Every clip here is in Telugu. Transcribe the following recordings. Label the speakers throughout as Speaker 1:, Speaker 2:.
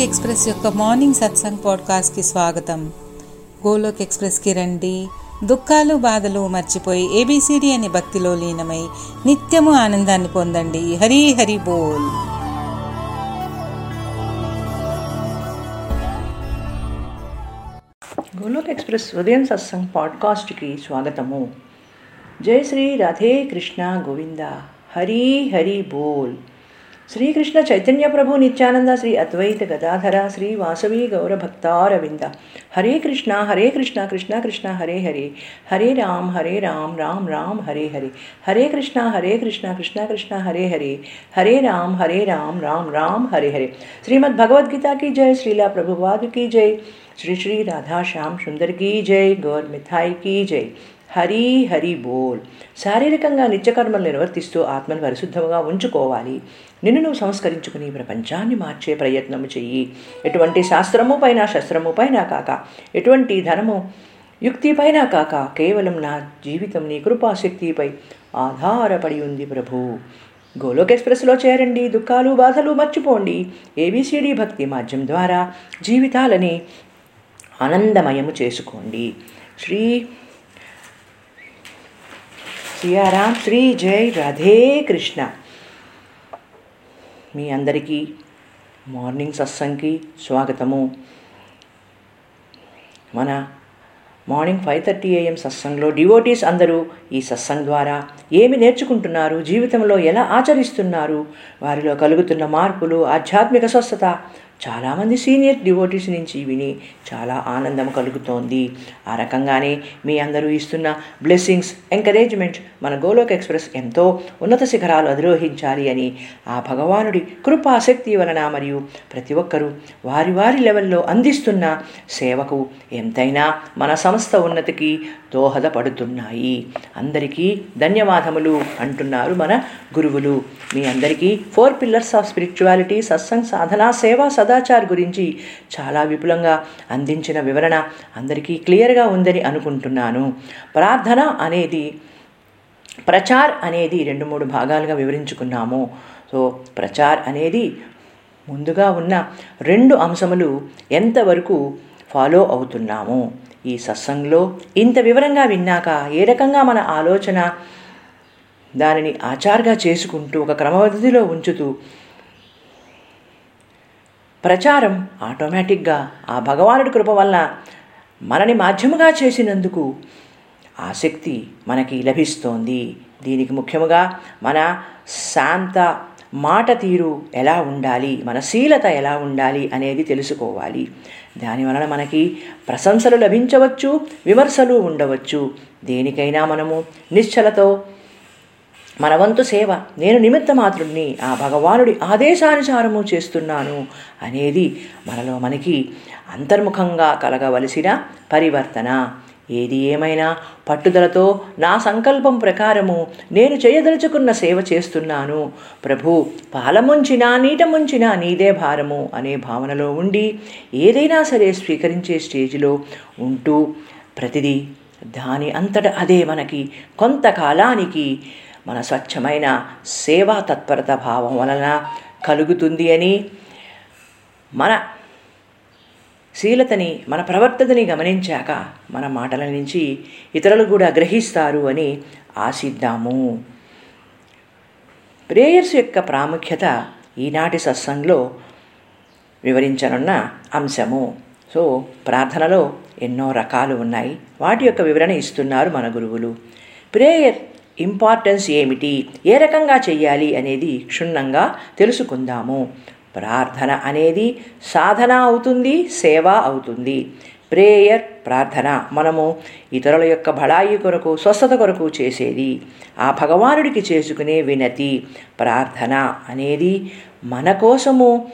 Speaker 1: గోలోక్ ఎక్స్ప్రెస్ యొక్క మార్నింగ్ సత్సంగ్ పాడ్కాస్ట్కి స్వాగతం. గోలోక్ ఎక్స్ప్రెస్కి రండి. దుఃఖాలు బాధలు మర్చిపోయి ఏబిసిడి అనే భక్తిలో లీనమై నిత్యము ఆనందాన్ని పొందండి. హరి హరి బోల్.
Speaker 2: గోలోక్ ఎక్స్ప్రెస్ ఉదయం సత్సంగ్ పాడ్కాస్ట్కి స్వాగతము. జయ శ్రీ రాధే కృష్ణ గోవింద. హరి హరి బోల్. ಶ್ರೀಕೃಷ್ಣ ಚೈತನ್ಯ ಪ್ರಭು ನಿತ್ಯಾನಂದ ಶ್ರೀ ಅದ್ವೈತ ಗದಾಧರ ಶ್ರೀ ವಾಸವಿ ಗೌರ ಭಕ್ತಾರವಿಂದ ಹರೇ ಕೃಷ್ಣ ಹರೇ ಕೃಷ್ಣ ಕೃಷ್ಣ ಕೃಷ್ಣ ಹರೇ ಹರೇ ಹರೇ ರಾಮ್ ಹರೇ ರಾಮ್ ರಾಮ್ ರಾಮ್ ಹರೇ ಹರೇ ಹರೇ ಕೃಷ್ಣ ಹರೇ ಕೃಷ್ಣ ಕೃಷ್ಣ ಕೃಷ್ಣ ಹರೇ ಹರೇ ಹರೇ ರಾಮ್ ಹರೇ ರಾಮ್ ರಾಮ್ ರಾಮ್ ಹರೇ ಹರೇ श्रीमद् भगवद गीता की जय श्रीला प्रभुवाद की जय श्री श्री राधा श्याम सुंदर की जय गौर मिठाई की जय హరి హరి బోల్. శారీరకంగా నిత్యకర్మలు నిర్వర్తిస్తూ ఆత్మను పరిశుద్ధంగా ఉంచుకోవాలి. నిన్ను నువ్వు సంస్కరించుకుని ప్రపంచాన్ని మార్చే ప్రయత్నము చెయ్యి. ఎటువంటి శాస్త్రము పైన శస్త్రము పైన కాక ఎటువంటి ధనము యుక్తి పైన కాక కేవలం నా జీవితం నీ కృపాశక్తిపై ఆధారపడి ఉంది ప్రభు. గోలోక్ ఎక్స్ప్రెస్లో చేరండి దుఃఖాలు బాధలు మర్చిపోండి. ఏబిసిడి భక్తి మాధ్యం ద్వారా జీవితాలని ఆనందమయము చేసుకోండి. శ్రీ సియారాం శ్రీ జై రాధే కృష్ణ. మీ అందరికీ మార్నింగ్ సత్సంగ్కి స్వాగతము. మన మార్నింగ్ ఫైవ్ థర్టీ ఏఎం సత్సంగ్లో డివోటీస్ అందరూ ఈ సత్సంగ్ ద్వారా ఏమి నేర్చుకుంటున్నారు జీవితంలో ఎలా ఆచరిస్తున్నారు వారిలో కలుగుతున్న మార్పులు ఆధ్యాత్మిక స్వస్థత చాలామంది సీనియర్ డివోటీస్ నుంచి విని చాలా ఆనందం కలుగుతోంది. ఆ రకంగానే మీ అందరూ ఇస్తున్న బ్లెస్సింగ్స్ ఎంకరేజ్మెంట్ మన గోలోక్ ఎక్స్ప్రెస్ ఎంతో ఉన్నత శిఖరాలు అధిరోహించాలి అని ఆ భగవానుడి కృపాశక్తి వలన మరియు ప్రతి ఒక్కరూ వారి వారి లెవెల్లో అందిస్తున్న సేవకు ఎంతైనా మన సంస్థ ఉన్నతికి దోహదపడుతున్నాయి. అందరికీ ధన్యవాదములు అంటున్నారు మన గురువులు. మీ అందరికీ four pillars of spirituality satsang sadhana seva sadachar గురించి చాలా విపులంగా అందించిన వివరణ అందరికీ క్లియర్గా ఉందని అనుకుంటున్నాను. ప్రార్థన అనేది ప్రచార్ అనేది రెండు మూడు భాగాలుగా వివరించుకున్నాము. సో ప్రచార్ అనేది ముందుగా ఉన్న రెండు అంశములు ఎంతవరకు ఫాలో అవుతున్నాము. ఈ సత్సంగ్లో ఇంత వివరంగా విన్నాక ఏ రకంగా మన ఆలోచన దానిని ఆచార్గా చేసుకుంటూ ఒక క్రమపద్ధతిలో ఉంచుతూ ప్రచారం ఆటోమేటిక్గా ఆ భగవానుడి కృప వల్ల మనని మాధ్యముగా చేసినందుకు ఆసక్తి మనకి లభిస్తోంది. దీనికి ముఖ్యముగా మన శాంత మాట తీరు ఎలా ఉండాలి మన శీలత ఎలా ఉండాలి అనేది తెలుసుకోవాలి. దానివలన మనకి ప్రశంసలు లభించవచ్చు విమర్శలు ఉండవచ్చు. దేనికైనా మనము నిశ్చలతో మన వంతు సేవ నేను నిమిత్త మాత్రుడిని ఆ భగవానుడి ఆదేశానుసారము చేస్తున్నాను అనేది మనలో మనకి అంతర్ముఖంగా కలగవలసిన పరివర్తన. ఏది ఏమైనా పట్టుదలతో నా సంకల్పం ప్రకారము నేను చేయదలుచుకున్న సేవ చేస్తున్నాను. ప్రభు పాలముంచినా నీట ముంచినా నీదే భారము అనే భావనలో ఉండి ఏదైనా సరే స్వీకరించే స్టేజ్లో ఉంటూ ప్రతిదీ దాని అంతట అదే మనకి కొంతకాలానికి మన స్వచ్ఛమైన సేవా తత్పరత భావం వలన కలుగుతుంది అని మన శీలతని మన ప్రవర్తనని గమనించాక మన మాటల నుంచి ఇతరులు కూడా గ్రహిస్తారు అని ఆశిద్దాము. ప్రేయర్స్ యొక్క ప్రాముఖ్యత ఈనాటి సత్సంగంలో వివరించనున్న అంశము. సో ప్రార్థనలో ఎన్నో రకాలు ఉన్నాయి. వాటి యొక్క వివరణ ఇస్తున్నారు మన గురువులు. ప్రేయర్ ఇంపార్టెన్స్ ఏమిటి? ఏ రకంగా చేయాలి అనేది క్షుణ్ణంగా తెలుసుకుందాము. ప్రార్థన అనేది సాధన అవుతుంది సేవ అవుతుంది. ప్రేయర్ ప్రార్థన మనము ఇతరుల యొక్క బడాయి కొరకు స్వస్థత కొరకు చేసేది. ఆ భగవానుడికి చేసుకునే వినతి ప్రార్థన అనేది మన కోసము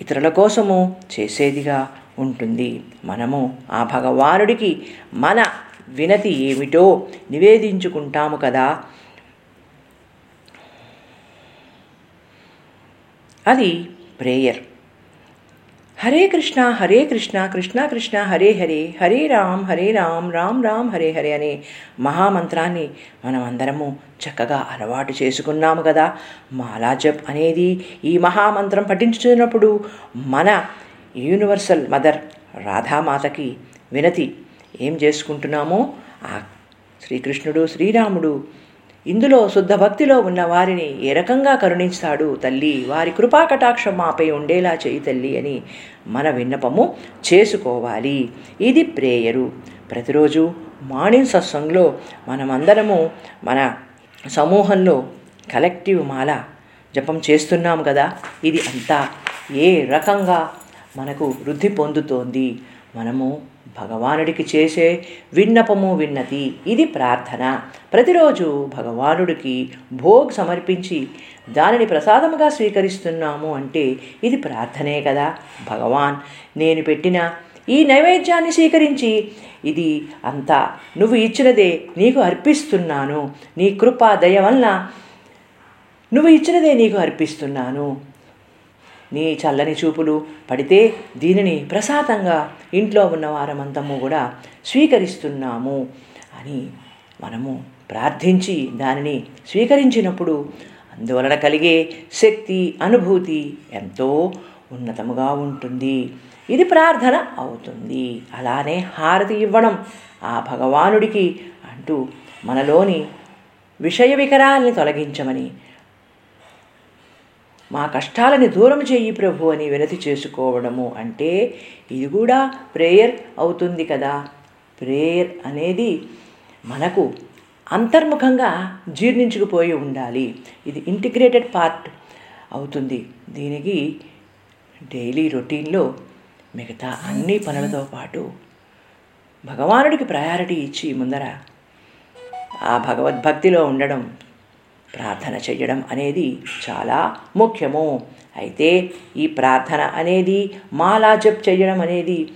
Speaker 2: ఇతరుల కోసము చేసేదిగా ఉంటుంది. మనము ఆ భగవానుడికి మన వినతి ఏమిటో నివేదించుకుంటాము కదా. అది ప్రేయర్. హరే కృష్ణ హరే కృష్ణ కృష్ణ కృష్ణ హరే హరే హరే రామ్ హరే రామ్ రామ్ రామ్ హరే హరే అనే మహామంత్రాన్ని మనం అందరము చక్కగా అలవాటు చేసుకున్నాము కదా. మాలాజప్ అనేది ఈ మహామంత్రం పఠించుతున్నప్పుడు మన యూనివర్సల్ మదర్ రాధామాతకి వినతి ఏం చేసుకుంటున్నామో? ఆ శ్రీకృష్ణుడు శ్రీరాముడు ఇందులో శుద్ధ భక్తిలో ఉన్న వారిని ఏ రకంగా కరుణిస్తాడు తల్లి? వారి కృపాకటాక్షం మాపై ఉండేలా చేయి తల్లి అని మన విన్నపము చేసుకోవాలి. ఇది ప్రేయరు. ప్రతిరోజు మార్నింగ్ సత్సంగ్లో మనమందరము మన సమూహంలో కలెక్టివ్ మాల జపం చేస్తున్నాం కదా? ఇది అంతా ఏ రకంగా మనకు వృద్ధి పొందుతోంది? మనము భగవానుడికి చేసే విన్నపము విన్నతి. ఇది ప్రార్థన. ప్రతిరోజు భగవానుడికి భోగ్ సమర్పించి దానిని ప్రసాదముగా స్వీకరిస్తున్నాము అంటే ఇది ప్రార్థనే కదా. భగవాన్ నేను పెట్టిన ఈ నైవేద్యాన్ని స్వీకరించి ఇది అంతా నువ్వు ఇచ్చినదే నీకు అర్పిస్తున్నాను. నీ కృప దయ వలన నువ్వు ఇచ్చినదే నీకు అర్పిస్తున్నాను. నీ చల్లని చూపులు పడితే దీనిని ప్రసాదంగా ఇంట్లో ఉన్న వారమంతము కూడా స్వీకరిస్తున్నాము అని మనము ప్రార్థించి దానిని స్వీకరించినప్పుడు అందువలన కలిగే శక్తి అనుభూతి ఎంతో ఉన్నతముగా ఉంటుంది. ఇది ప్రార్థన అవుతుంది. అలానే హారతి ఇవ్వడం ఆ భగవానుడికి అంటూ మనలోని విషయ వికరాల్ని తొలగించమని మా కష్టాలని దూరం చెయ్యి ప్రభు అని వినతి చేసుకోవడము అంటే ఇది కూడా ప్రేయర్ అవుతుంది కదా. ప్రేయర్ అనేది మనకు అంతర్ముఖంగా జీర్ణించుకుపోయి ఉండాలి. ఇది ఇంటిగ్రేటెడ్ పార్ట్ అవుతుంది. దీనికి డైలీ రొటీన్లో మిగతా అన్ని పనులతో పాటు భగవానుడికి ప్రయారిటీ ఇచ్చి ముందర ఆ భగవద్భక్తిలో ఉండడం ప్రార్థన చేయడం అనేది చాలా ముఖ్యము. అయితే ఈ ప్రార్థన అనేది మాలా జప్ చేయడం అనేది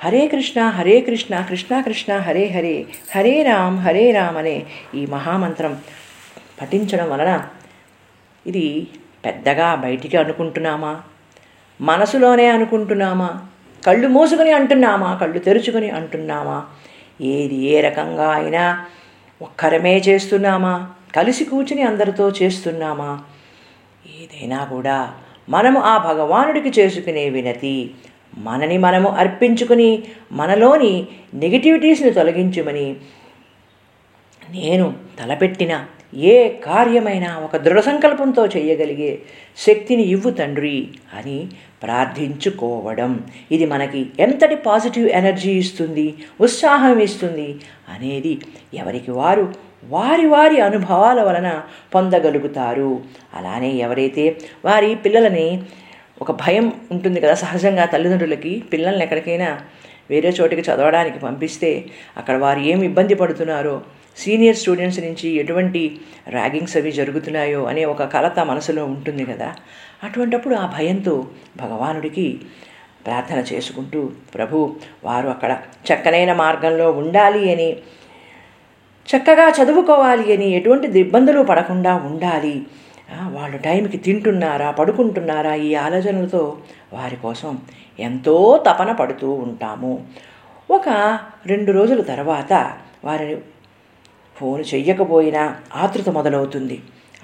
Speaker 2: హరే కృష్ణ హరే కృష్ణ కృష్ణ కృష్ణ హరే హరే హరే రామ్ హరే రామ్ అనే ఈ మహామంత్రం పఠించడం వలన ఇది పెద్దగా బయటికి అనుకుంటున్నామా? మనసులోనే అనుకుంటున్నామా? కళ్ళు మూసుకొని అంటున్నామా? కళ్ళు తెరుచుకొని అంటున్నామా? ఏది ఏ రకంగా అయినా ఒక్కరమే చేస్తున్నామా? కలిసి కూర్చుని అందరితో చేస్తున్నామా? ఏదైనా కూడా మనము ఆ భగవానుడికి చేసుకునే వినతి మనని మనము అర్పించుకుని మనలోని నెగిటివిటీస్ని తొలగించుమని నేను తలపెట్టిన ఏ కార్యమైనా ఒక దృఢ సంకల్పంతో చేయగలిగే శక్తిని ఇవ్వు తండ్రి అని ప్రార్థించుకోవడం. ఇది మనకి ఎంతటి పాజిటివ్ ఎనర్జీ ఇస్తుంది ఉత్సాహం ఇస్తుంది అనేది ఎవరికి వారు వారి వారి అనుభవాల వలన పొందగలుగుతారు. అలానే ఎవరైతే వారి పిల్లలని ఒక భయం ఉంటుంది కదా సహజంగా తల్లిదండ్రులకి పిల్లల్ని ఎక్కడికైనా వేరే చోటికి చదవడానికి పంపిస్తే అక్కడ వారు ఏమి ఇబ్బంది పడుతున్నారో సీనియర్ స్టూడెంట్స్ నుంచి ఎటువంటి ర్యాగింగ్స్ అవి జరుగుతున్నాయో అనే ఒక కలత మనసులో ఉంటుంది కదా. అటువంటప్పుడు ఆ భయంతో భగవానుడికి ప్రార్థన చేసుకుంటూ ప్రభు వారు అక్కడ చక్కనైన మార్గంలో ఉండాలి అని చక్కగా చదువుకోవాలి అని ఎటువంటి ఇబ్బందులు పడకుండా ఉండాలి. వాళ్ళు టైంకి తింటున్నారా పడుకుంటున్నారా ఈ ఆలోచనలతో వారి కోసం ఎంతో తపన పడుతూ ఉంటాము. ఒక రెండు రోజుల తర్వాత వారిని ఫోన్ చెయ్యకపోయినా ఆతృత మొదలవుతుంది.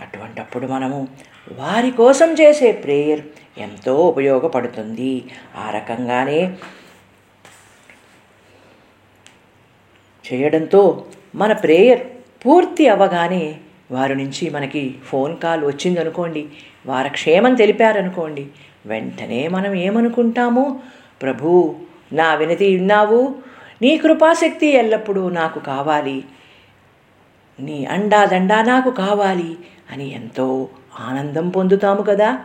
Speaker 2: అటువంటప్పుడు మనము వారి కోసం చేసే ప్రేయర్ ఎంతో ఉపయోగపడుతుంది. ఆ రకంగానే చేయడంతో మన ప్రేయర్ పూర్తి అవ్వగానే వారి నుంచి మనకి ఫోన్ కాల్ వచ్చిందనుకోండి వారి క్షేమం తెలిపారనుకోండి వెంటనే మనం ఏమనుకుంటాము? ప్రభు నా వినతి విన్నావు? నీ కృపాశక్తి ఎల్లప్పుడూ నాకు కావాలి. నీ అండాదండా నాకు కావాలి అని ఎంతో ఆనందం పొందుతాము కదా.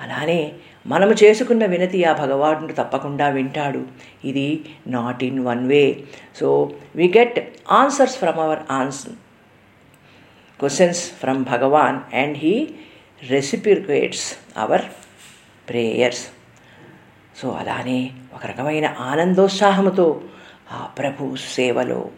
Speaker 2: అలానే మనము చేసుకున్న వినతి ఆ భగవానుడు తప్పకుండా వింటాడు. ఇది not in one way so we get answers from our own questions from Bhagwan and he reciprocates our prayers so అలానే ఒక రకమైన ఆనందోత్సాహముతో ఆ ప్రభు సేవలో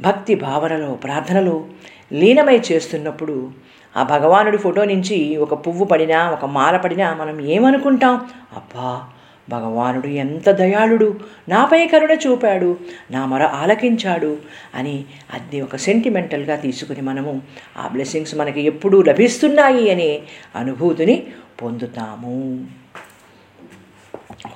Speaker 2: భక్తి భావనలో ప్రార్థనలో లీనమై చేస్తున్నప్పుడు ఆ భగవానుడి ఫోటో నుంచి ఒక పువ్వు పడినా ఒక మాల పడినా మనం ఏమనుకుంటాం? అబ్బా భగవానుడు ఎంత దయాళుడు నాపై కరుణ చూపాడు నా మొర ఆలకించాడు అని అది ఒక సెంటిమెంటల్గా తీసుకుని మనము ఆ బ్లెస్సింగ్స్ మనకి ఎప్పుడూ లభిస్తున్నాయి అనే అనుభూతిని పొందుతాము.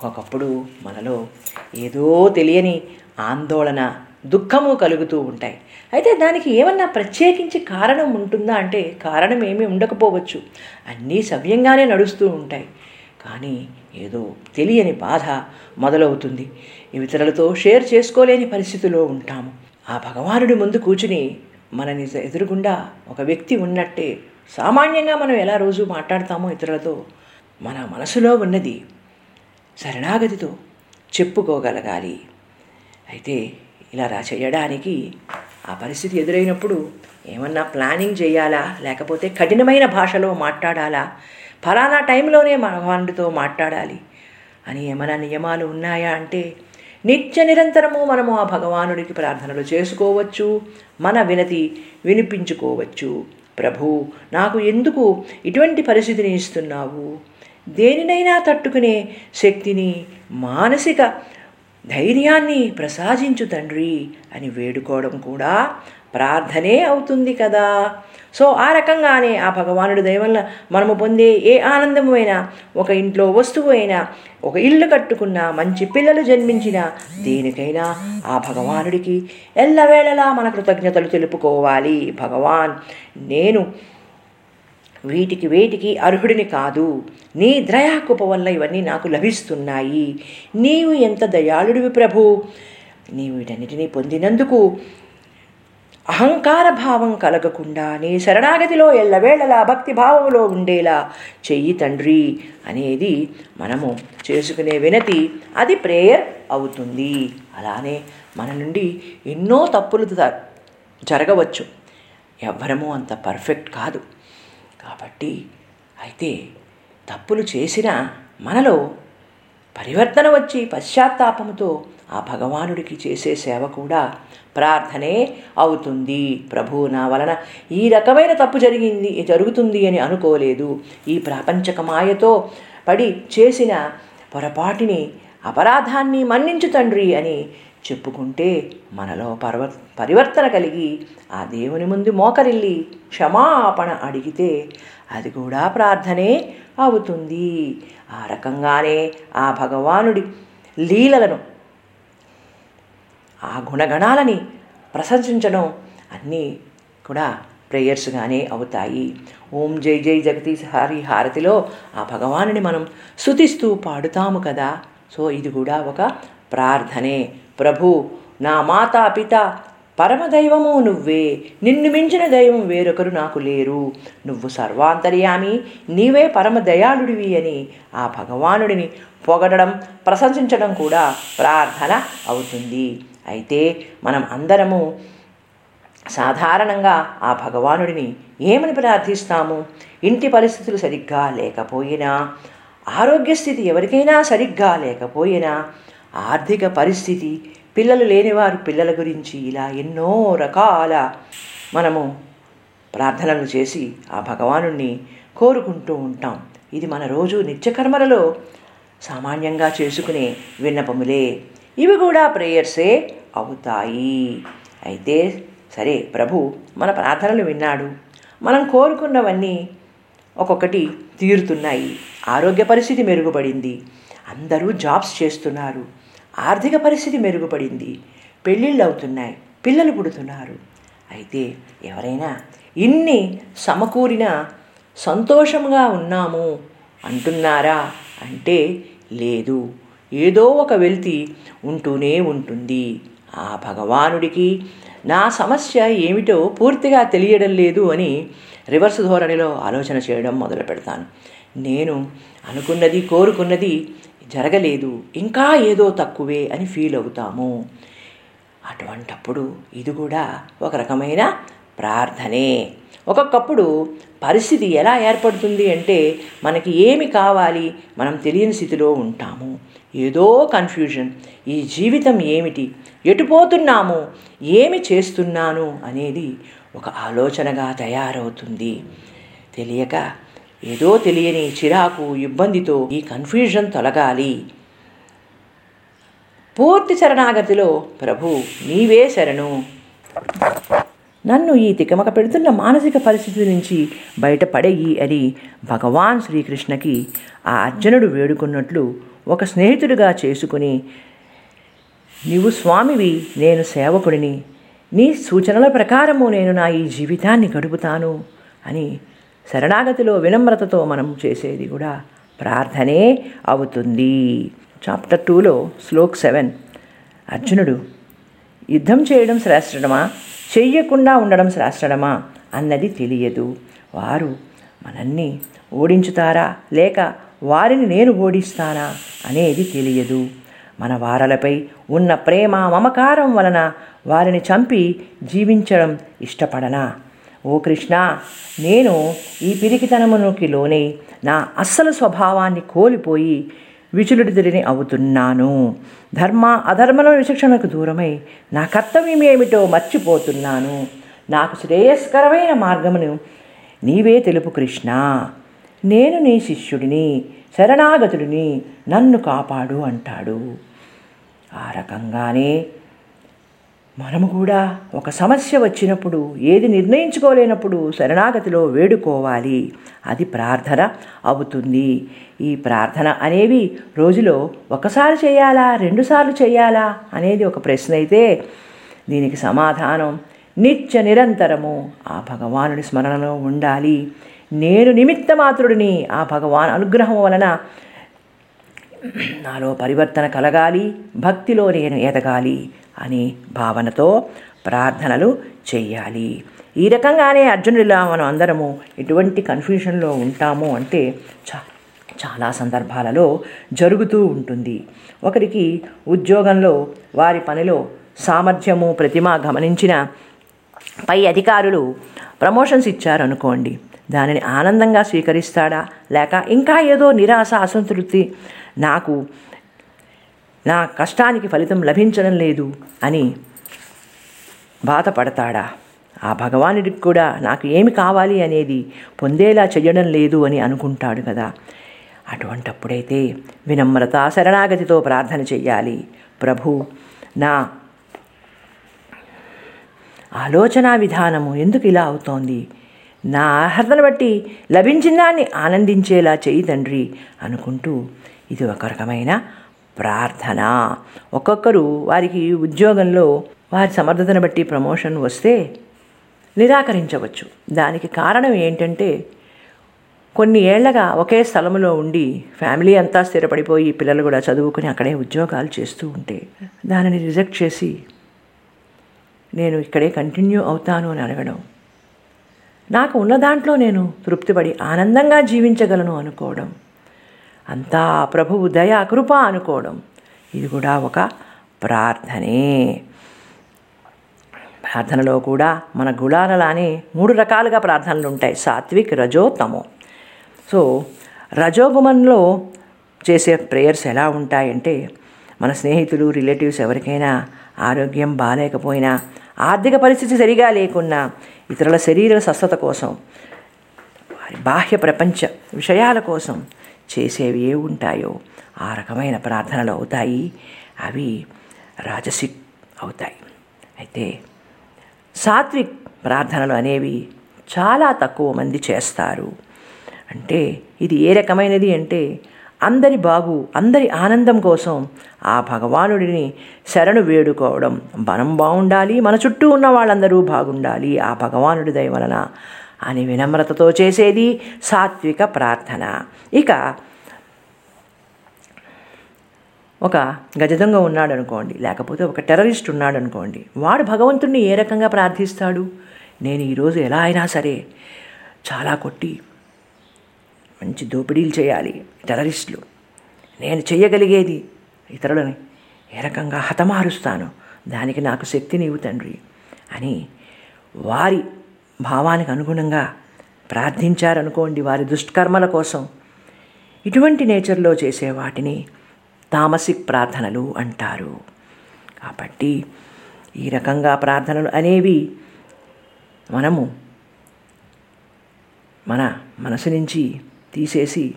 Speaker 2: ఒకప్పుడు మనలో ఏదో తెలియని ఆందోళన దుఃఖము కలుగుతూ ఉంటాయి. అయితే దానికి ఏమన్నా ప్రత్యేకించి కారణం ఉంటుందా? అంటే కారణం ఏమీ ఉండకపోవచ్చు. అన్నీ సవ్యంగానే నడుస్తూ ఉంటాయి. కానీ ఏదో తెలియని బాధ మొదలవుతుంది. ఇతరులతో షేర్ చేసుకోలేని పరిస్థితిలో ఉంటాము. ఆ భగవానుడి ముందు కూర్చుని మనని ఎదురుగుండా ఒక వ్యక్తి ఉన్నట్టే సామాన్యంగా మనం ఎలా రోజు మాట్లాడతామో ఇతరులతో మన మనసులో ఉన్నది శరణాగతితో చెప్పుకోగలగాలి. అయితే ఇలా రా చేయడానికి ఆ పరిస్థితి ఎదురైనప్పుడు ఏమన్నా ప్లానింగ్ చేయాలా? లేకపోతే కఠినమైన భాషలో మాట్లాడాలా? ఫలానా టైంలోనే భగవానుడితో మాట్లాడాలి. అని ఏమైనా నియమాలు ఉన్నాయా అంటే నిత్య నిరంతరము మనము ఆ భగవానుడికి ప్రార్థనలు చేసుకోవచ్చు మన వినతి వినిపించుకోవచ్చు. ప్రభు నాకు ఎందుకు ఇటువంటి పరిస్థితిని ఇస్తున్నావు? దేనినైనా తట్టుకునే శక్తిని మానసిక ధైర్యాన్ని ప్రసాదించు తండ్రి అని వేడుకోవడం కూడా ప్రార్థనే అవుతుంది కదా. సో ఆ రకంగానే ఆ భగవానుడి దయవల్ల మనము పొందే ఏ ఆనందమైనా అయినా ఒక ఇంట్లో వస్తువు అయినా ఒక ఇల్లు కట్టుకున్నా మంచి పిల్లలు జన్మించినా దేనికైనా ఆ భగవానుడికి ఎల్లవేళలా మన కృతజ్ఞతలు తెలుపుకోవాలి. భగవాన్ నేను వీటికి వేటికి అర్హుడిని కాదు. నీ ద్రయాకృప వల్ల ఇవన్నీ నాకు లభిస్తున్నాయి. నీవు ఎంత దయాళుడివి ప్రభు. నీవు వీటన్నిటినీ పొందినందుకు అహంకార భావం కలగకుండా నీ శరణాగతిలో ఎల్లవేళలా భక్తి భావంలో ఉండేలా చెయ్యి తండ్రి అనేది మనము చేసుకునే వినతి అది ప్రేయర్ అవుతుంది. అలానే మన నుండి ఎన్నో తప్పులు జరగవచ్చు. ఎవ్వరము అంత పర్ఫెక్ట్ కాదు. కాబట్టి అయితే తప్పులు చేసిన మనలో పరివర్తన వచ్చి పశ్చాత్తాపముతో ఆ భగవానుడికి చేసే సేవ కూడా ప్రార్థనే అవుతుంది. ప్రభు నా వలన ఈ రకమైన తప్పు జరిగింది జరుగుతుంది అని అనుకోలేదు. ఈ ప్రాపంచక మాయతో పడి చేసిన పొరపాటిని అపరాధాన్ని మన్నించు తండ్రి అని చెప్పుకుంటే మనలో పర్వ పరివర్తన కలిగి ఆ దేవుని ముందు మోకరిల్లి క్షమాపణ అడిగితే అది కూడా ప్రార్థనే అవుతుంది. ఆ రకంగానే ఆ భగవానుడి లీలలను ఆ గుణగణాలని ప్రశంసించడం అన్నీ కూడా ప్రేయర్స్గానే అవుతాయి. ఓం జై జై జగదీశ్ హరి హారతిలో ఆ భగవానుని మనం శుతిస్తూ పాడుతాము కదా. సో ఇది కూడా ఒక ప్రార్థనే. ప్రభు నా మాతా పిత పరమదైవము నువ్వే. నిన్ను మించిన దైవం వేరొకరు నాకు లేరు. నువ్వు సర్వాంతర్యామి నీవే పరమ దయాళుడివి అని ఆ భగవానుడిని పొగడడం ప్రశంసించడం కూడా ప్రార్థన అవుతుంది. అయితే మనం అందరము సాధారణంగా ఆ భగవానుడిని ఏమని ప్రార్థిస్తాము? ఇంటి పరిస్థితులు సరిగ్గా లేకపోయినా ఆరోగ్య స్థితి ఎవరికైనా సరిగ్గా లేకపోయినా ఆర్థిక పరిస్థితి పిల్లలు లేనివారు పిల్లల గురించి ఇలా ఎన్నో రకాల మనము ప్రార్థనలు చేసి ఆ భగవానుణ్ణి కోరుకుంటూ ఉంటాం. ఇది మన రోజు నిత్యకర్మలలో సామాన్యంగా చేసుకునే విన్నపములే. ఇవి కూడా ప్రేయర్సే అవుతాయి. అయితే సరే ప్రభు మన ప్రార్థనలు విన్నాడు. మనం కోరుకున్నవన్నీ ఒక్కొక్కటి తీరుతున్నాయి. ఆరోగ్య పరిస్థితి మెరుగుపడింది. అందరూ జాబ్స్ చేస్తున్నారు. ఆర్థిక పరిస్థితి మెరుగుపడింది. పెళ్ళిళ్ళు అవుతున్నాయి. పిల్లలు పుడుతున్నారు. అయితే ఎవరైనా ఇన్ని సమకూరిన సంతోషంగా ఉన్నాము అంటున్నారా? అంటే లేదు. ఏదో ఒక వెలితి ఉంటూనే ఉంటుంది. ఆ భగవానుడికి నా సమస్య ఏమిటో పూర్తిగా తెలియడం లేదు అని రివర్స్ ధోరణిలో ఆలోచన చేయడం మొదలు పెడతాను నేను అనుకున్నది కోరుకున్నది జరగలేదు ఇంకా ఏదో తక్కువే అని ఫీల్ అవుతాము. అటువంటప్పుడు ఇది కూడా ఒక రకమైన ప్రార్థనే. ఒక్కొక్కప్పుడు పరిస్థితి ఎలా ఏర్పడుతుంది అంటే మనకి ఏమి కావాలి మనం తెలియని స్థితిలో ఉంటాము. ఏదో కన్ఫ్యూజన్ ఈ జీవితం ఏమిటి? ఎటుపోతున్నాము ఏమి చేస్తున్నాను? అనేది ఒక ఆలోచనగా తయారవుతుంది. తెలియక ఏదో తెలియని చిరాకు ఇబ్బందితో ఈ కన్ఫ్యూజన్ తొలగాలి. పూర్తి శరణాగతిలో ప్రభు నీవే శరణు. నన్ను ఈ తికమక పెడుతున్న మానసిక పరిస్థితి నుంచి బయటపడేయి అని భగవాన్ శ్రీకృష్ణకి ఆ అర్జునుడు వేడుకున్నట్లు ఒక స్నేహితుడిగా చేసుకుని నీవు స్వామివి నేను సేవకుడిని. నీ సూచనల ప్రకారము నేను నా ఈ జీవితాన్ని గడుపుతాను అని శరణాగతిలో వినమ్రతతో మనం చేసేది కూడా ప్రార్థనే అవుతుంది. చాప్టర్ టూలో శ్లోక్ సెవెన్. అర్జునుడు యుద్ధం చేయడం శ్రేష్టమా? చెయ్యకుండా ఉండడం శ్రేష్టమా? అన్నది తెలియదు. వారు మనల్ని ఓడించుతారా? లేక వారిని నేను ఓడిస్తానా? అనేది తెలియదు. మన వారలపై ఉన్న ప్రేమ మమకారం వలన వారిని చంపి జీవించడం ఇష్టపడనా? ఓ కృష్ణ నేను ఈ పిరికితనమునికి లోనై నా అస్సలు స్వభావాన్ని కోల్పోయి విచులుడిదిరిని అవుతున్నాను. ధర్మ అధర్మల విచక్షణకు దూరమై నా కర్తవ్యం ఏమిటో మర్చిపోతున్నాను. నాకు శ్రేయస్కరమైన మార్గమును నీవే తెలుపు కృష్ణ. నేను నీ శిష్యుడిని శరణాగతుడిని నన్ను కాపాడు అంటాడు. ఆ రకంగానే మనము కూడా ఒక సమస్య వచ్చినప్పుడు ఏది నిర్ణయించుకోలేనప్పుడు శరణాగతిలో వేడుకోవాలి. అది ప్రార్థన అవుతుంది. ఈ ప్రార్థన అనేవి రోజులో ఒకసారి చేయాలా రెండుసార్లు చేయాలా అనేది ఒక ప్రశ్న అయితే దీనికి సమాధానం నిత్య నిరంతరము ఆ భగవానుడి స్మరణలో ఉండాలి. నేను నిమిత్త మాత్రుడిని ఆ భగవాన్ అనుగ్రహం వలన నాలో పరివర్తన కలగాలి భక్తిలో నేను ఎదగాలి. అని భావనతో ప్రార్థనలు చేయాలి. ఈ రకంగానే అర్జునుడిలా మనం అందరము ఎటువంటి కన్ఫ్యూషన్లో ఉంటాము అంటే చా చాలా సందర్భాలలో జరుగుతూ ఉంటుంది. ఒకరికి ఉద్యోగంలో వారి పనిలో సామర్థ్యము ప్రతిమ గమనించిన పై అధికారులు ప్రమోషన్స్ ఇచ్చారనుకోండి. దానిని ఆనందంగా స్వీకరిస్తాడా? లేక ఇంకా ఏదో నిరాశ అసంతృప్తి నాకు నా కష్టానికి ఫలితం లభించడం లేదు అని బాధపడతాడా? ఆ భగవానుడికి కూడా నాకు ఏమి కావాలి అనేది పొందేలా చేయడం లేదు అని అనుకుంటాడు కదా. అటువంటప్పుడైతే వినమ్రత శరణాగతితో ప్రార్థన చెయ్యాలి. ప్రభు నా ఆలోచన విధానము ఎందుకు ఇలా అవుతోంది? నా అర్హతను బట్టి లభించిన దాన్ని ఆనందించేలా చేయి తండ్రి అనుకుంటూ ఇది ఒక రకమైన ప్రార్థన. ఒక్కొక్కరు వారికి ఉద్యోగంలో వారి సమర్థతను బట్టి ప్రమోషన్ వస్తే నిరాకరించవచ్చు. దానికి కారణం ఏంటంటే కొన్ని ఏళ్ళగా ఒకే స్థలంలో ఉండి ఫ్యామిలీ అంతా స్థిరపడిపోయి పిల్లలు కూడా చదువుకుని అక్కడే ఉద్యోగాలు చేస్తూ ఉంటే దానిని రిజెక్ట్ చేసి నేను ఇక్కడే కంటిన్యూ అవుతాను అని అడగడం. నాకు ఉన్న దాంట్లో నేను తృప్తిపడి ఆనందంగా జీవించగలను అనుకోవడం. అంతా ప్రభువు దయా కృప అనుకోవడం. ఇది కూడా ఒక ప్రార్థనే. ప్రార్థనలో కూడా మన గుణాలలానే మూడు రకాలుగా ప్రార్థనలు ఉంటాయి. సాత్విక్ రజో తమో. సో రజోగుమంలో చేసే ప్రేయర్స్ ఎలా ఉంటాయంటే మన స్నేహితులు రిలేటివ్స్ ఎవరికైనా ఆరోగ్యం బాగాలేకపోయినా ఆర్థిక పరిస్థితి సరిగా లేకున్నా ఇతరుల శరీర స్వస్థత కోసం వారి బాహ్య ప్రపంచ విషయాల కోసం చేసేవి ఏ ఉంటాయో? ఆ రకమైన ప్రార్థనలు అవుతాయి. అవి రాజసిక్ అవుతాయి. అయితే సాత్విక్ ప్రార్థనలు అనేవి చాలా తక్కువ మంది చేస్తారు. అంటే ఇది ఏ రకమైనది అంటే అందరి బాగు అందరి ఆనందం కోసం ఆ భగవానుడిని శరణు వేడుకోవడం. మనం బాగుండాలి మన చుట్టూ ఉన్న వాళ్ళందరూ బాగుండాలి. ఆ భగవానుడి దయ వలన అని వినమ్రతతో చేసేది సాత్విక ప్రార్థన. ఇక ఒక గజదొంగ ఉన్నాడు అనుకోండి లేకపోతే ఒక టెర్రరిస్ట్ ఉన్నాడు అనుకోండి వాడు భగవంతుణ్ణి ఏ రకంగా ప్రార్థిస్తాడు? నేను ఈరోజు ఎలా అయినా సరే చాలా కొట్టి మంచి దోపిడీలు చేయాలి టెర్రరిస్టులు. నేను చేయగలిగేది ఇతరులని ఏ రకంగా హతమారుస్తాను? దానికి నాకు శక్తి నీవు తండ్రి అని వారి భావానికి అనుగుణంగా ప్రార్థించారనుకోండి వారి దుష్కర్మల కోసం. ఇటువంటి నేచర్లో చేసే వాటిని తామసిక్ ప్రార్థనలు అంటారు. కాబట్టి ఈ రకంగా ప్రార్థనలు అనేవి మనము మన మనసు నుంచి తీసేసి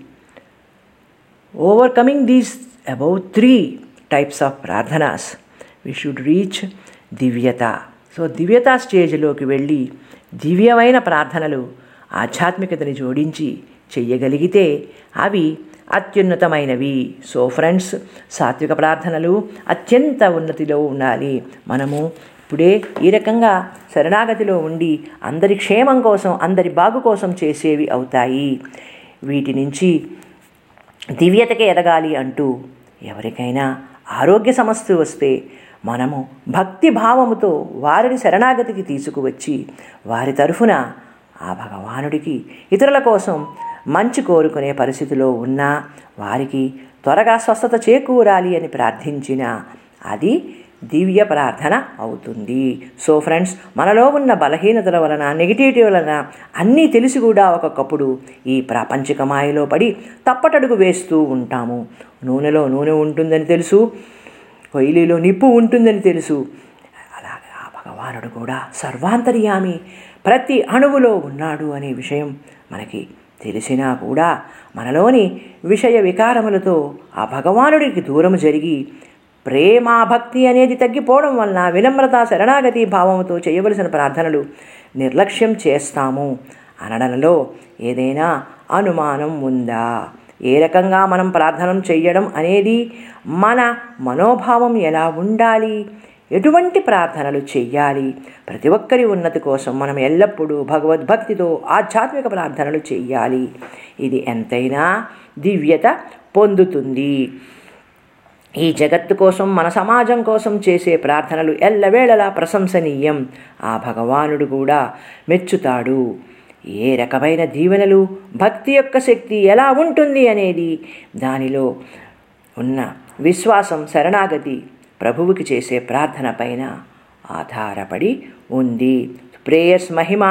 Speaker 2: overcoming these about three types of ప్రార్థనాస్. We should reach దివ్యత. సో దివ్యత స్టేజ్లోకి వెళ్ళి దివ్యమైన ప్రార్థనలు ఆధ్యాత్మికతని జోడించి చెయ్యగలిగితే అవి అత్యున్నతమైనవి. సో ఫ్రెండ్స్ సాత్విక ప్రార్థనలు అత్యంత ఉన్నతిలో ఉండాలి. మనము ఇప్పుడే ఈ రకంగా శరణాగతిలో ఉండి అందరి క్షేమం కోసం అందరి బాగు కోసం చేసేవి అవుతాయి. వీటి నుంచి దివ్యతకి ఎదగాలి అంటూ ఎవరికైనా ఆరోగ్య సమస్య వస్తే మనము భక్తి భావముతో వారిని శరణాగతికి తీసుకువచ్చి వారి తరఫున ఆ భగవానుడికి ఇతరుల కోసం మంచి కోరుకునే పరిస్థితిలో ఉన్నా వారికి త్వరగా స్వస్థత చేకూరాలి అని ప్రార్థించిన అది దివ్య ప్రార్థన అవుతుంది. సో ఫ్రెండ్స్ మనలో ఉన్న బలహీనతల వలన నెగిటివిటీ వలన అన్నీ తెలిసి కూడా ఒక్కొక్కప్పుడు ఈ ప్రాపంచిక మాయలో పడి తప్పటడుగు వేస్తూ ఉంటాము. నూనెలో నూనె ఉంటుందని తెలుసు కొయిలీలో నిప్పు ఉంటుందని తెలుసు. అలాగే ఆ భగవానుడు కూడా సర్వాంతర్యామి ప్రతి అణువులో ఉన్నాడు అనే విషయం మనకి తెలిసినా కూడా మనలోని విషయ వికారములతో ఆ భగవానుడికి దూరం జరిగి ప్రేమ భక్తి అనేది తగ్గిపోవడం వలన వినమ్రత శరణాగతి భావంతో చేయవలసిన ప్రార్థనలు నిర్లక్ష్యం చేస్తాము. అనడంలో ఏదైనా అనుమానం ఉందా? ఏ రకంగా మనం ప్రార్థన చేయడం అనేది మన మనోభావం ఎలా ఉండాలి? ఎటువంటి ప్రార్థనలు చేయాలి? ప్రతి ఒక్కరి ఉన్నతి కోసం మనం ఎల్లప్పుడూ భగవద్భక్తితో ఆధ్యాత్మిక ప్రార్థనలు చేయాలి. ఇది ఎంతైనా దివ్యత పొందుతుంది. ఈ జగత్తు కోసం మన సమాజం కోసం చేసే ప్రార్థనలు ఎల్లవేళలా ప్రశంసనీయం. ఆ భగవానుడు కూడా మెచ్చుతాడు. ఏ రకమైన దీవెనలు భక్తి యొక్క శక్తి ఎలా ఉంటుంది అనేది దానిలో ఉన్న విశ్వాసం శరణాగతి ప్రభువుకి చేసే ప్రార్థన పైన ఆధారపడి ఉంది. ప్రేయర్స్ మహిమ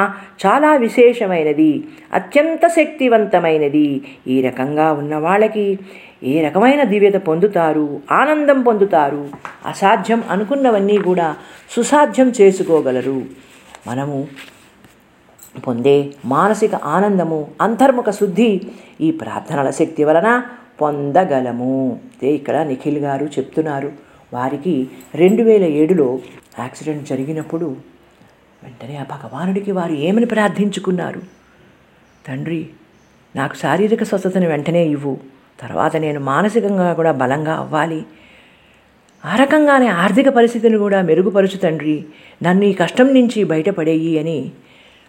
Speaker 2: చాలా విశేషమైనది అత్యంత శక్తివంతమైనది. ఈ రకంగా ఉన్న వాళ్ళకి ఏ రకమైన దివ్యత పొందుతారు ఆనందం పొందుతారు అసాధ్యం అనుకున్నవన్నీ కూడా సుసాధ్యం చేసుకోగలరు. మనము పొందే మానసిక ఆనందము అంతర్ముఖ శుద్ధి ఈ ప్రార్థనల శక్తి వలన పొందగలము. ఇక్కడ నిఖిల్ గారు చెప్తున్నారు. వారికి రెండు వేల ఏడులో యాక్సిడెంట్ జరిగినప్పుడు వెంటనే ఆ భగవానుడికి వారు ఏమని ప్రార్థించుకున్నారు? తండ్రి నాకు శారీరక స్వస్థతను వెంటనే ఇవ్వు. తర్వాత నేను మానసికంగా కూడా బలంగా అవ్వాలి. ఆ రకంగానే ఆర్థిక పరిస్థితిని కూడా మెరుగుపరుచు తండ్రి. నన్ను ఈ కష్టం నుంచి బయటపడేయి అని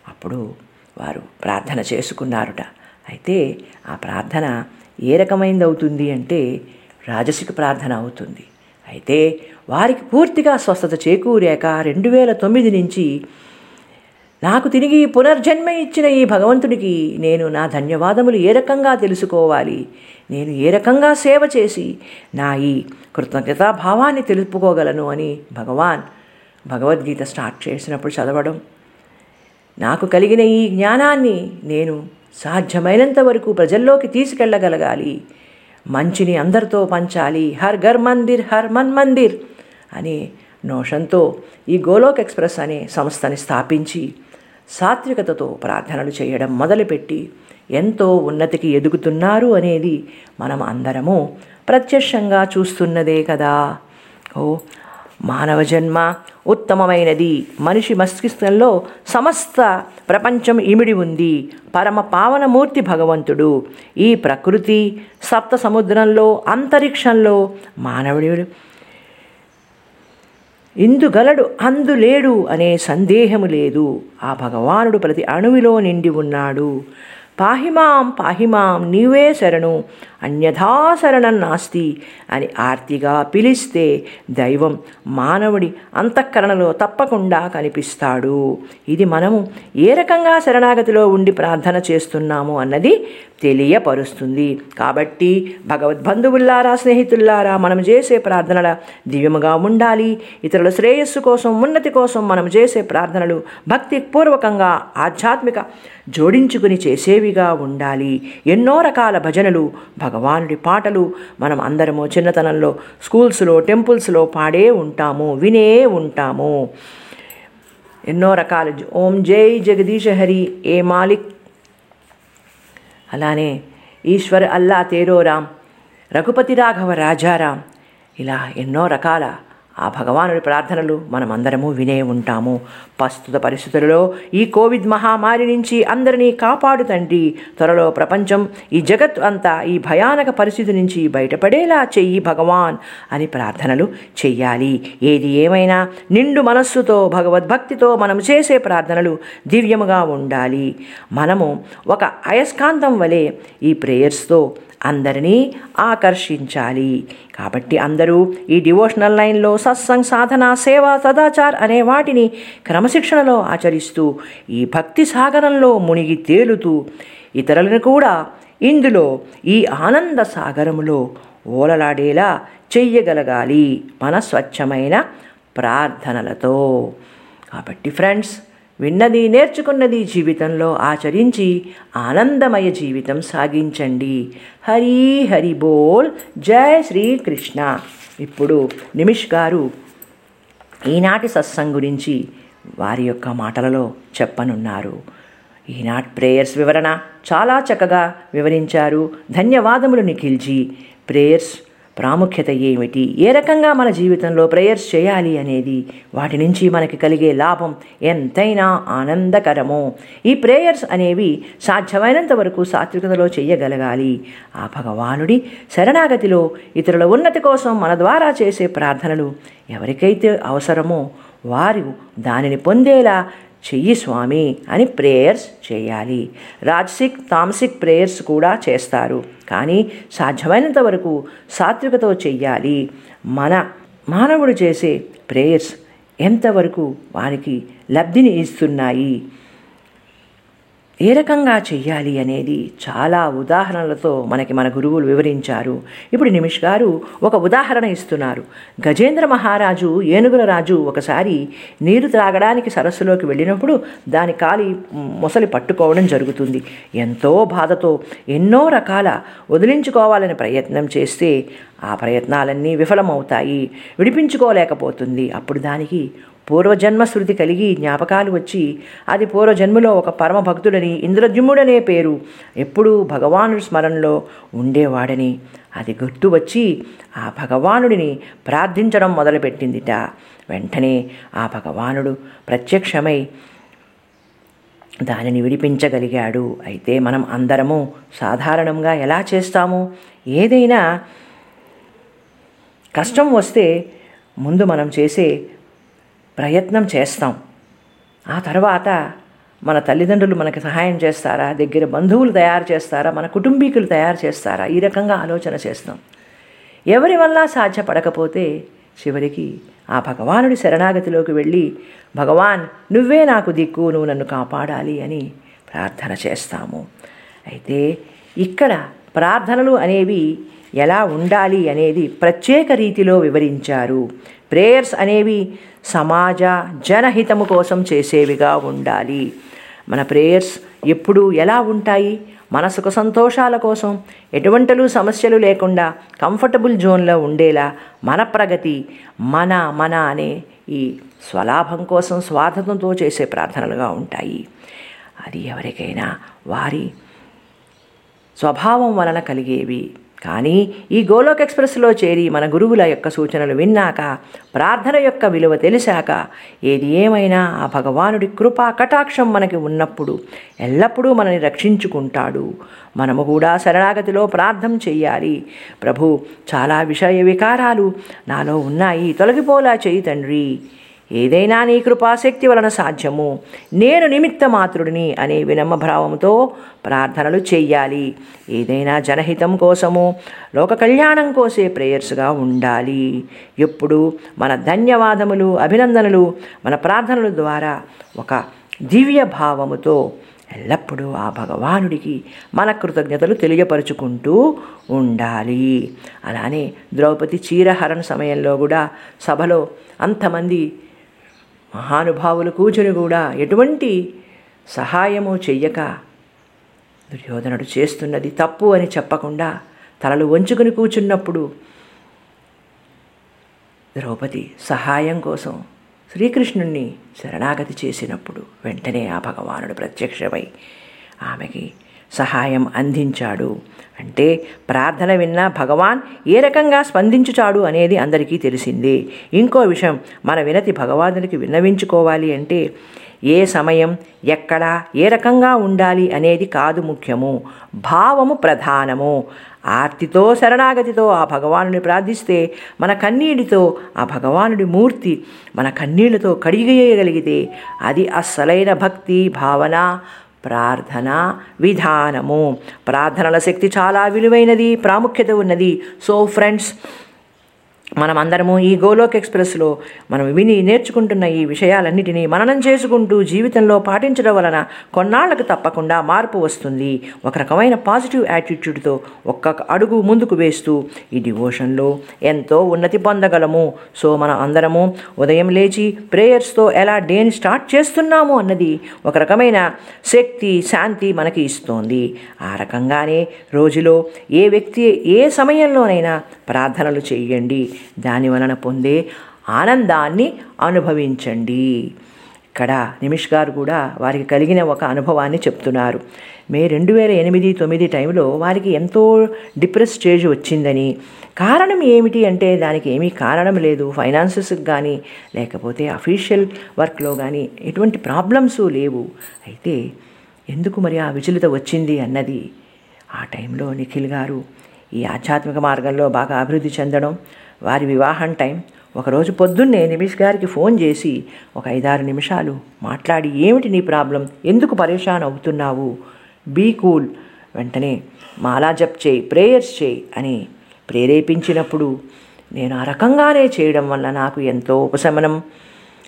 Speaker 2: అప్పుడు వారు ప్రార్థన చేసుకున్నారుట. అయితే ఆ ప్రార్థన ఏ రకమైనది అవుతుంది అంటే రాజసిక ప్రార్థన అవుతుంది. అయితే వారికి పూర్తిగా స్వస్థత చేకూరాక రెండు వేల తొమ్మిది నుంచి నాకు తిరిగి పునర్జన్మ ఇచ్చిన ఈ భగవంతుడికి నేను నా ధన్యవాదములు ఏ రకంగా తెలుసుకోవాలి? నేను ఏ రకంగా సేవ చేసి నా ఈ కృతజ్ఞతా భావాన్ని తెలుపుకోగలను అని భగవాన్ భగవద్గీత స్టార్ట్ చేసినప్పుడు చదవడం నాకు కలిగిన ఈ జ్ఞానాన్ని నేను సాధ్యమైనంత వరకు ప్రజల్లోకి తీసుకెళ్ళగలగాలి మంచిని అందరితో పంచాలి. హర్ ఘర్ మందిర్ హర్ మన్ మందిర్ అనే నోషంతో ఈ గోలోక్ ఎక్స్ప్రెస్ అనే సంస్థని స్థాపించి సాత్వికతతో ప్రార్థనలు చేయడం మొదలుపెట్టి ఎంతో ఉన్నతికి ఎదుగుతున్నారు అనేది మనం అందరము ప్రత్యక్షంగా చూస్తున్నదే కదా. ఓ మానవ జన్మ ఉత్తమమైనది. మనిషి మస్తిష్కంలో సమస్త ప్రపంచం ఇమిడి ఉంది. పరమ పావనమూర్తి భగవంతుడు. ఈ ప్రకృతి సప్త సముద్రంలో అంతరిక్షంలో మానవుడు ఇందుగలడు అందులేడు అనే సందేహము లేదు. ఆ భగవానుడు ప్రతి అణువిలో నిండి ఉన్నాడు. పాహిమాం పాహిమాం నీవే శరణు. అన్యథా శరణం నాస్తి అని ఆర్తిగా పిలిస్తే దైవం మానవుడి అంతఃకరణలో తప్పకుండా కనిపిస్తాడు. ఇది మనము ఏ రకంగా శరణాగతిలో ఉండి ప్రార్థన చేస్తున్నాము అన్నది తెలియపరుస్తుంది. కాబట్టి భగవద్బంధువుల్లారా స్నేహితుల్లారా మనం చేసే ప్రార్థనల దివ్యముగా ఉండాలి. ఇతరుల శ్రేయస్సు కోసం ఉన్నతి కోసం మనం చేసే ప్రార్థనలు భక్తిపూర్వకంగా ఆధ్యాత్మిక జోడించుకుని చేసేవిగా ఉండాలి. ఎన్నో రకాల భజనలు భగవానుడి పాటలు మనం అందరము చిన్నతనంలో స్కూల్స్లో టెంపుల్స్లో పాడే ఉంటాము వినే ఉంటాము. ఎన్నో రకాల. ఓం జై జగదీశ హరి ఏ మాలిక్? అలానే ఈశ్వర్ అల్లా తేరో రామ్ రఘుపతి రాఘవ రాజారాం ఇలా ఎన్నో రకాల ఆ భగవానుడి ప్రార్థనలు మనమందరము వినే ఉంటాము. ప్రస్తుత పరిస్థితులలో ఈ కోవిడ్ మహామారి నుంచి అందరినీ కాపాడు తండ్రి. త్వరలో ప్రపంచం ఈ జగత్ అంతా ఈ భయానక పరిస్థితి నుంచి బయటపడేలా చెయ్యి భగవాన్ అని ప్రార్థనలు చెయ్యాలి. ఏది ఏమైనా నిండు మనస్సుతో భగవద్భక్తితో మనం చేసే ప్రార్థనలు దివ్యముగా ఉండాలి. మనము ఒక అయస్కాంతం వలె ఈ ప్రేయర్స్తో అందరినీ ఆకర్షించాలి. కాబట్టి అందరూ ఈ డివోషనల్ లైన్లో సత్సంగ్ సాధన సేవ సదాచార్ అనే వాటిని క్రమశిక్షణలో ఆచరిస్తూ ఈ భక్తి సాగరంలో మునిగి తేలుతూ ఇతరులను కూడా ఇందులో ఈ ఆనంద సాగరములో ఓలలాడేలా చెయ్యగలగాలి మన స్వచ్ఛమైన ప్రార్థనలతో. కాబట్టి ఫ్రెండ్స్ విన్నది నేర్చుకున్నది జీవితంలో ఆచరించి ఆనందమయ జీవితం సాగించండి. హరి హరి బోల్. జయ శ్రీకృష్ణ. ఇప్పుడు నిమిష్ గారు ఈనాటి సత్సంగ్ గురించి వారి యొక్క మాటలలో చెప్పనున్నారు. ఈనాటి ప్రేయర్స్ వివరణ చాలా చక్కగా వివరించారు. ధన్యవాదములు నిఖిల్జీ. ప్రేయర్స్ ప్రాముఖ్యత ఏమిటి? ఏ రకంగా మన జీవితంలో ప్రేయర్స్ చేయాలి అనేది? వాటి నుంచి మనకి కలిగే లాభం ఎంతైనా ఆనందకరమో. ఈ ప్రేయర్స్ అనేవి సాధ్యమైనంత వరకు సాత్వికతలో చేయగలగాలి. ఆ భగవానుడి శరణాగతిలో ఇతరుల ఉన్నతి కోసం మన ద్వారా చేసే ప్రార్థనలు ఎవరికైతే అవసరమో వారు దానిని పొందేలా చెయ్యి స్వామి అని ప్రేయర్స్ చేయాలి. రాజసిక్ తామసిక్ ప్రేయర్స్ కూడా చేస్తారు. కానీ సాధ్యమైనంత వరకు సాత్వికతో చెయ్యాలి. మన మానవుడు చేసే ప్రేయర్స్ ఎంతవరకు వారికి లబ్ధిని ఇస్తున్నాయి? ఏ రకంగా చెయ్యాలి అనేది చాలా ఉదాహరణలతో మనకి మన గురువులు వివరించారు. ఇప్పుడు నిమిష్ గారు ఒక ఉదాహరణ ఇస్తున్నారు. గజేంద్ర మహారాజు ఏనుగుల రాజు ఒకసారి నీరు త్రాగడానికి సరస్సులోకి వెళ్ళినప్పుడు దాని కాలి మొసలి పట్టుకోవడం జరుగుతుంది. ఎంతో బాధతో ఎన్నో రకాల వదిలించుకోవాలని ప్రయత్నం చేస్తే ఆ ప్రయత్నాలన్నీ విఫలమవుతాయి విడిపించుకోలేకపోతుంది. అప్పుడు దానికి పూర్వజన్మ శృతి కలిగి జ్ఞాపకాలు వచ్చి అది పూర్వజన్మలో ఒక పరమ భక్తుడని ఇంద్రజుమ్ముడనే పేరు. ఎప్పుడూ భగవానుడి స్మరణలో ఉండేవాడని. అది గుర్తు వచ్చి ఆ భగవానుడిని ప్రార్థించడం మొదలుపెట్టిందిట. వెంటనే ఆ భగవానుడు ప్రత్యక్షమై దానిని విడిపించగలిగాడు. అయితే మనం అందరము సాధారణంగా ఎలా చేస్తాము? ఏదైనా కష్టం వస్తే ముందు మనం చేసే ప్రయత్నం చేస్తాం. ఆ తర్వాత మన తల్లిదండ్రులు మనకి సహాయం చేస్తారా? దగ్గర బంధువులు తయారు చేస్తారా? మన కుటుంబీకులు తయారు చేస్తారా? ఈ రకంగా ఆలోచన చేస్తాం. ఎవరి వల్ల సాధ్యపడకపోతే చివరికి ఆ భగవానుడి శరణాగతిలోకి వెళ్ళి భగవాన్ నువ్వే నాకు దిక్కు నువ్వు నన్ను కాపాడాలి అని ప్రార్థన చేస్తాము. అయితే ఇక్కడ ప్రార్థనలు అనేవి ఎలా ఉండాలి అనేది ప్రత్యేక రీతిలో వివరించారు. ప్రేయర్స్ అనేవి సమాజ జనహితము కోసం చేసేవిగా ఉండాలి. మన ప్రేయర్స్ ఎప్పుడు ఎలా ఉంటాయి? మనసుకు సంతోషాల కోసం ఎటువంటిలు సమస్యలు లేకుండా కంఫర్టబుల్ జోన్లో ఉండేలా మన ప్రగతి మన మన అనే ఈ స్వలాభం కోసం స్వార్థంతో చేసే ప్రార్థనలుగా ఉంటాయి. అది ఎవరికైనా వారి స్వభావం వలన కలిగేవి. కానీ ఈ గోలోక్ ఎక్స్ప్రెస్లో చేరి మన గురువుల యొక్క సూచనలు విన్నాక ప్రార్థన యొక్క విలువ తెలిసాక ఏది ఏమైనా ఆ భగవానుడి కృపా కటాక్షం మనకి ఉన్నప్పుడు ఎల్లప్పుడూ మనని రక్షించుకుంటాడు. మనము కూడా శరణాగతిలో ప్రార్థన చెయ్యాలి. ప్రభు చాలా విషయ వికారాలు నాలో ఉన్నాయి. తొలగిపోలా చేయి తండ్రి. ఏదైనా నీ కృపాశక్తి వలన సాధ్యము. నేను నిమిత్త మాత్రుడిని అనే వినమ్రభావంతో ప్రార్థనలు చెయ్యాలి. ఏదైనా జనహితం కోసము లోక కళ్యాణం కోసే ప్రేయర్స్గా ఉండాలి. ఎప్పుడు మన ధన్యవాదములు అభినందనలు మన ప్రార్థనల ద్వారా ఒక దివ్య భావముతో ఎల్లప్పుడూ ఆ భగవానుడికి మన కృతజ్ఞతలు తెలియపరుచుకుంటూ ఉండాలి. అలానే ద్రౌపది చీరహరణ సమయంలో కూడా సభలో అంతమంది మహానుభావులు కూర్చుని కూడా ఎటువంటి సహాయము చెయ్యక దుర్యోధనుడు చేస్తున్నది తప్పు అని చెప్పకుండా తలలు వంచుకుని కూర్చున్నప్పుడు ద్రౌపది సహాయం కోసం శ్రీకృష్ణుణ్ణి శరణాగతి చేసినప్పుడు వెంటనే ఆ భగవానుడు ప్రత్యక్షమై ఆమెకి సహాయం అందించాడు. అంటే ప్రార్థన విన్నా భగవాన్ ఏ రకంగా స్పందించుచాడు అనేది అందరికీ తెలిసిందే. ఇంకో విషయం మన వినతి భగవానుడికి విన్నవించుకోవాలి అంటే ఏ సమయం ఎక్కడ ఏ రకంగా ఉండాలి అనేది కాదు ముఖ్యము. భావము ప్రధానము. ఆర్తితో శరణాగతితో ఆ భగవానుని ప్రార్థిస్తే మన కన్నీటితో ఆ భగవానుడి మూర్తి మన కన్నీళ్ళతో కడిగేయగలిగితే అది అస్సలైన భక్తి భావన ప్రార్థన విధానము. ప్రార్థనల శక్తి చాలా విలువైనది ప్రాముఖ్యత ఉన్నది. సో ఫ్రెండ్స్ మనమందరము ఈ గోలోక్ ఎక్స్ప్రెస్లో మనం విని నేర్చుకుంటున్న ఈ విషయాలన్నిటినీ మననం చేసుకుంటూ జీవితంలో పాటించడం వలన కొన్నాళ్ళకు తప్పకుండా మార్పు వస్తుంది. ఒక రకమైన పాజిటివ్ యాటిట్యూడ్తో ఒక్కొక్క అడుగు ముందుకు వేస్తూ ఈ డివోషన్లో ఎంతో ఉన్నతి పొందగలము. సో మనం అందరము ఉదయం లేచి ప్రేయర్స్తో ఎలా డేని స్టార్ట్ చేస్తున్నాము అన్నది ఒక రకమైన శక్తి శాంతి మనకి ఇస్తోంది. ఆ రకంగానే రోజులో ఏ వ్యక్తి ఏ సమయంలోనైనా ప్రార్థనలు చేయండి. దాని వలన పొందే ఆనందాన్ని అనుభవించండి. ఇక్కడ నిమిష్ గారు కూడా వారికి కలిగిన ఒక అనుభవాన్ని చెప్తున్నారు. మే రెండు వేల ఎనిమిది తొమ్మిది టైంలో వారికి ఎంతో డిప్రెస్ స్టేజ్ వచ్చిందని. కారణం ఏమిటి అంటే దానికి ఏమీ కారణం లేదు. ఫైనాన్సెస్కి కానీ లేకపోతే అఫీషియల్ వర్క్లో కానీ ఎటువంటి ప్రాబ్లమ్స్ లేవు. అయితే ఎందుకు మరి ఆ విచలిత వచ్చింది అన్నది ఆ టైంలో నిఖిల్ గారు ఈ ఆధ్యాత్మిక మార్గంలో బాగా అభివృద్ధి చెందడం వారి వివాహం టైం. ఒకరోజు పొద్దున్నే నిమిష్ గారికి ఫోన్ చేసి ఒక ఐదారు నిమిషాలు మాట్లాడి ఏమిటి నీ ప్రాబ్లం? ఎందుకు పరేషాన్ అవుతున్నావు? Be cool. వెంటనే మాలా జప్ చేయి ప్రేయర్స్ చేయి అని ప్రేరేపించినప్పుడు నేను ఆ రకంగానే చేయడం వల్ల నాకు ఎంతో ఉపశమనం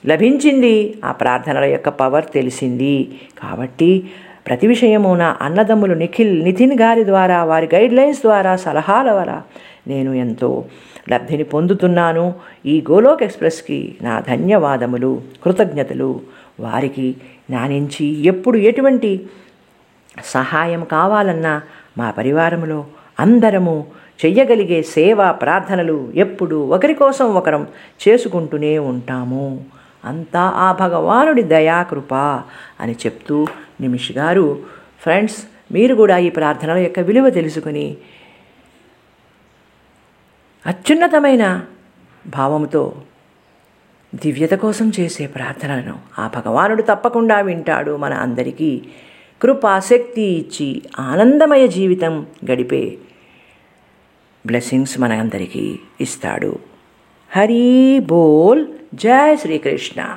Speaker 2: లభించింది. ఆ ప్రార్థనల యొక్క పవర్ తెలిసింది. కాబట్టి ప్రతి విషయము నా అన్నదమ్ములు నిఖిల్ నితిన్ గారి ద్వారా వారి గైడ్లైన్స్ ద్వారా సలహాల ద్వారా నేను ఎంతో లబ్ధిని పొందుతున్నాను. ఈ గోలోక్ ఎక్స్ప్రెస్కి నా ధన్యవాదములు కృతజ్ఞతలు. వారికి నా నుంచి ఎప్పుడు ఎటువంటి సహాయం కావాలన్నా మా పరివారంలో అందరము చెయ్యగలిగే సేవ ప్రార్థనలు ఎప్పుడు ఒకరి కోసం ఒకరం చేసుకుంటూనే ఉంటాము. అంతా ఆ భగవానుడి దయాకృప అని చెప్తూ నిమిష్ గారు ఫ్రెండ్స్ మీరు కూడా ఈ ప్రార్థనల యొక్క విలువ తెలుసుకుని అత్యున్నతమైన భావముతో దివ్యత కోసం చేసే ప్రార్థనలను ఆ భగవానుడు తప్పకుండా వింటాడు. మన అందరికీ కృపాసక్తి ఇచ్చి ఆనందమయ జీవితం గడిపే బ్లెస్సింగ్స్ మన అందరికీ ఇస్తాడు. హరి బోల్. జై శ్రీకృష్ణ.